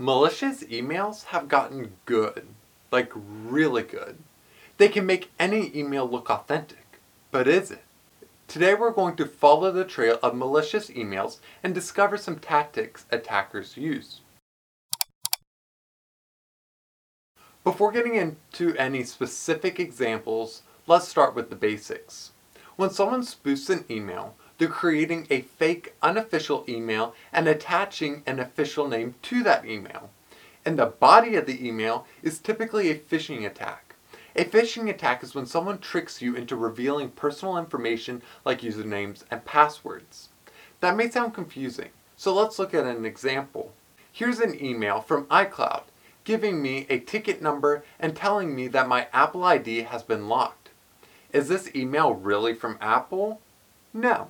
Malicious emails have gotten good, like really good. They can make any email look authentic, but is it? Today we're going to follow the trail of malicious emails and discover some tactics attackers use. Before getting into any specific examples, let's start with the basics. When someone spoofs an email, they're creating a fake unofficial email and attaching an official name to that email. And the body of the email is typically a phishing attack. A phishing attack is when someone tricks you into revealing personal information like usernames and passwords. That may sound confusing, so let's look at an example. Here's an email from iCloud giving me a ticket number and telling me that my Apple ID has been locked. Is this email really from Apple? No.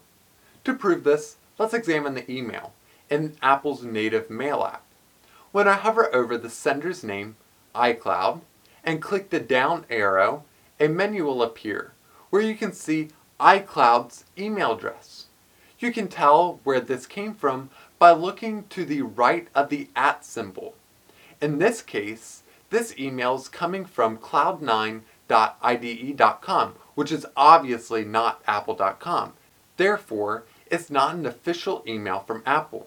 To prove this, let's examine the email in Apple's native mail app. When I hover over the sender's name, iCloud, and click the down arrow, a menu will appear where you can see iCloud's email address. You can tell where this came from by looking to the right of the at symbol. In this case, this email is coming from cloud9.ide.com, which is obviously not apple.com. Therefore, it's not an official email from Apple.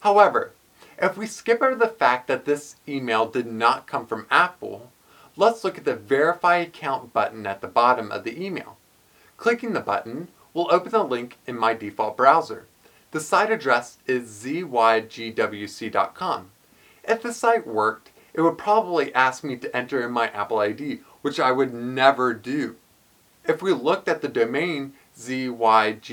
However, if we skip over the fact that this email did not come from Apple, let's look at the Verify Account button at the bottom of the email. Clicking the button will open the link in my default browser. The site address is zygwc.com. If the site worked, it would probably ask me to enter in my Apple ID, which I would never do. If we looked at the domain zygwc.com,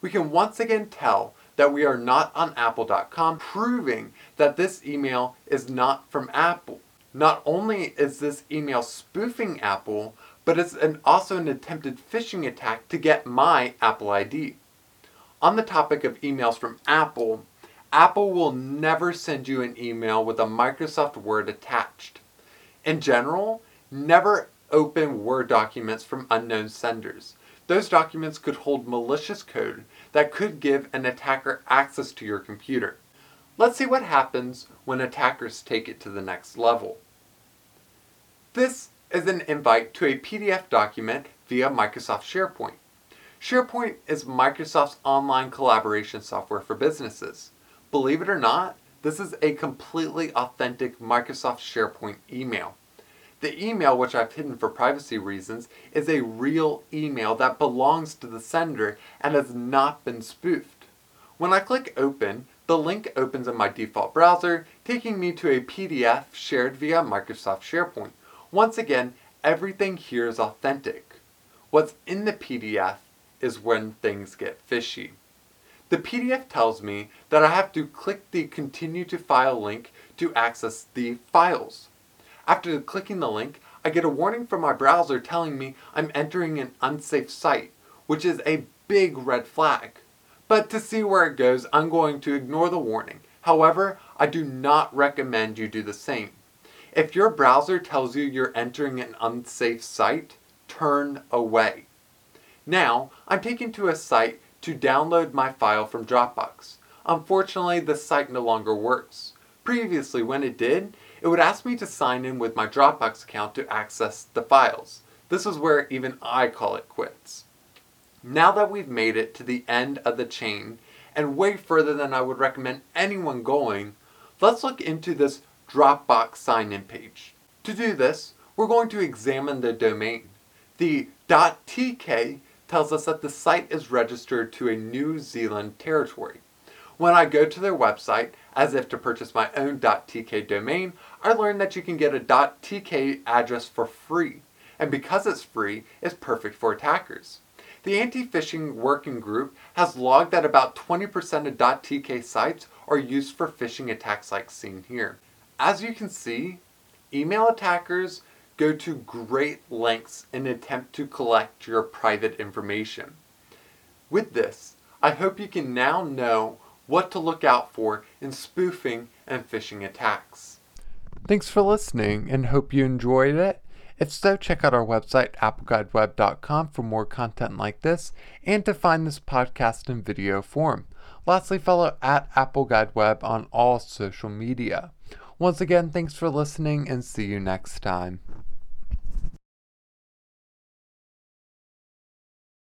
we can once again tell that we are not on apple.com, proving that this email is not from Apple. Not only is this email spoofing Apple, but it's an, also an attempted phishing attack to get my Apple ID. On the topic of emails from Apple, Apple will never send you an email with a Microsoft Word attached. In general, never open Word documents from unknown senders. Those documents could hold malicious code that could give an attacker access to your computer. Let's see what happens when attackers take it to the next level. This is an invite to a PDF document via Microsoft SharePoint. SharePoint is Microsoft's online collaboration software for businesses. Believe it or not, this is a completely authentic Microsoft SharePoint email. The email, which I've hidden for privacy reasons, is a real email that belongs to the sender and has not been spoofed. When I click open, the link opens in my default browser, taking me to a PDF shared via Microsoft SharePoint. Once again, everything here is authentic. What's in the PDF is when things get fishy. The PDF tells me that I have to click the continue to file link to access the files. After clicking the link, I get a warning from my browser telling me I'm entering an unsafe site, which is a big red flag. But to see where it goes, I'm going to ignore the warning. However, I do not recommend you do the same. If your browser tells you you're entering an unsafe site, turn away. Now, I'm taken to a site to download my file from Dropbox. Unfortunately, the site no longer works. Previously, when it did, it would ask me to sign in with my Dropbox account to access the files. This is where even I call it quits. Now that we've made it to the end of the chain, and way further than I would recommend anyone going, let's look into this Dropbox sign-in page. To do this, we're going to examine the domain. The .tk tells us that the site is registered to a New Zealand territory. When I go to their website, as if to purchase my own .tk domain, I learn that you can get a .tk address for free. And because it's free, it's perfect for attackers. The anti-phishing working group has logged that about 20% of .tk sites are used for phishing attacks like seen here. As you can see, email attackers go to great lengths in attempt to collect your private information. With this, I hope you can now know what to look out for in spoofing and phishing attacks. Thanks for listening and hope you enjoyed it. If so, check out our website, appleguideweb.com, for more content like this and to find this podcast in video form. Lastly, follow at AppleGuideWeb on all social media. Once again, thanks for listening and see you next time.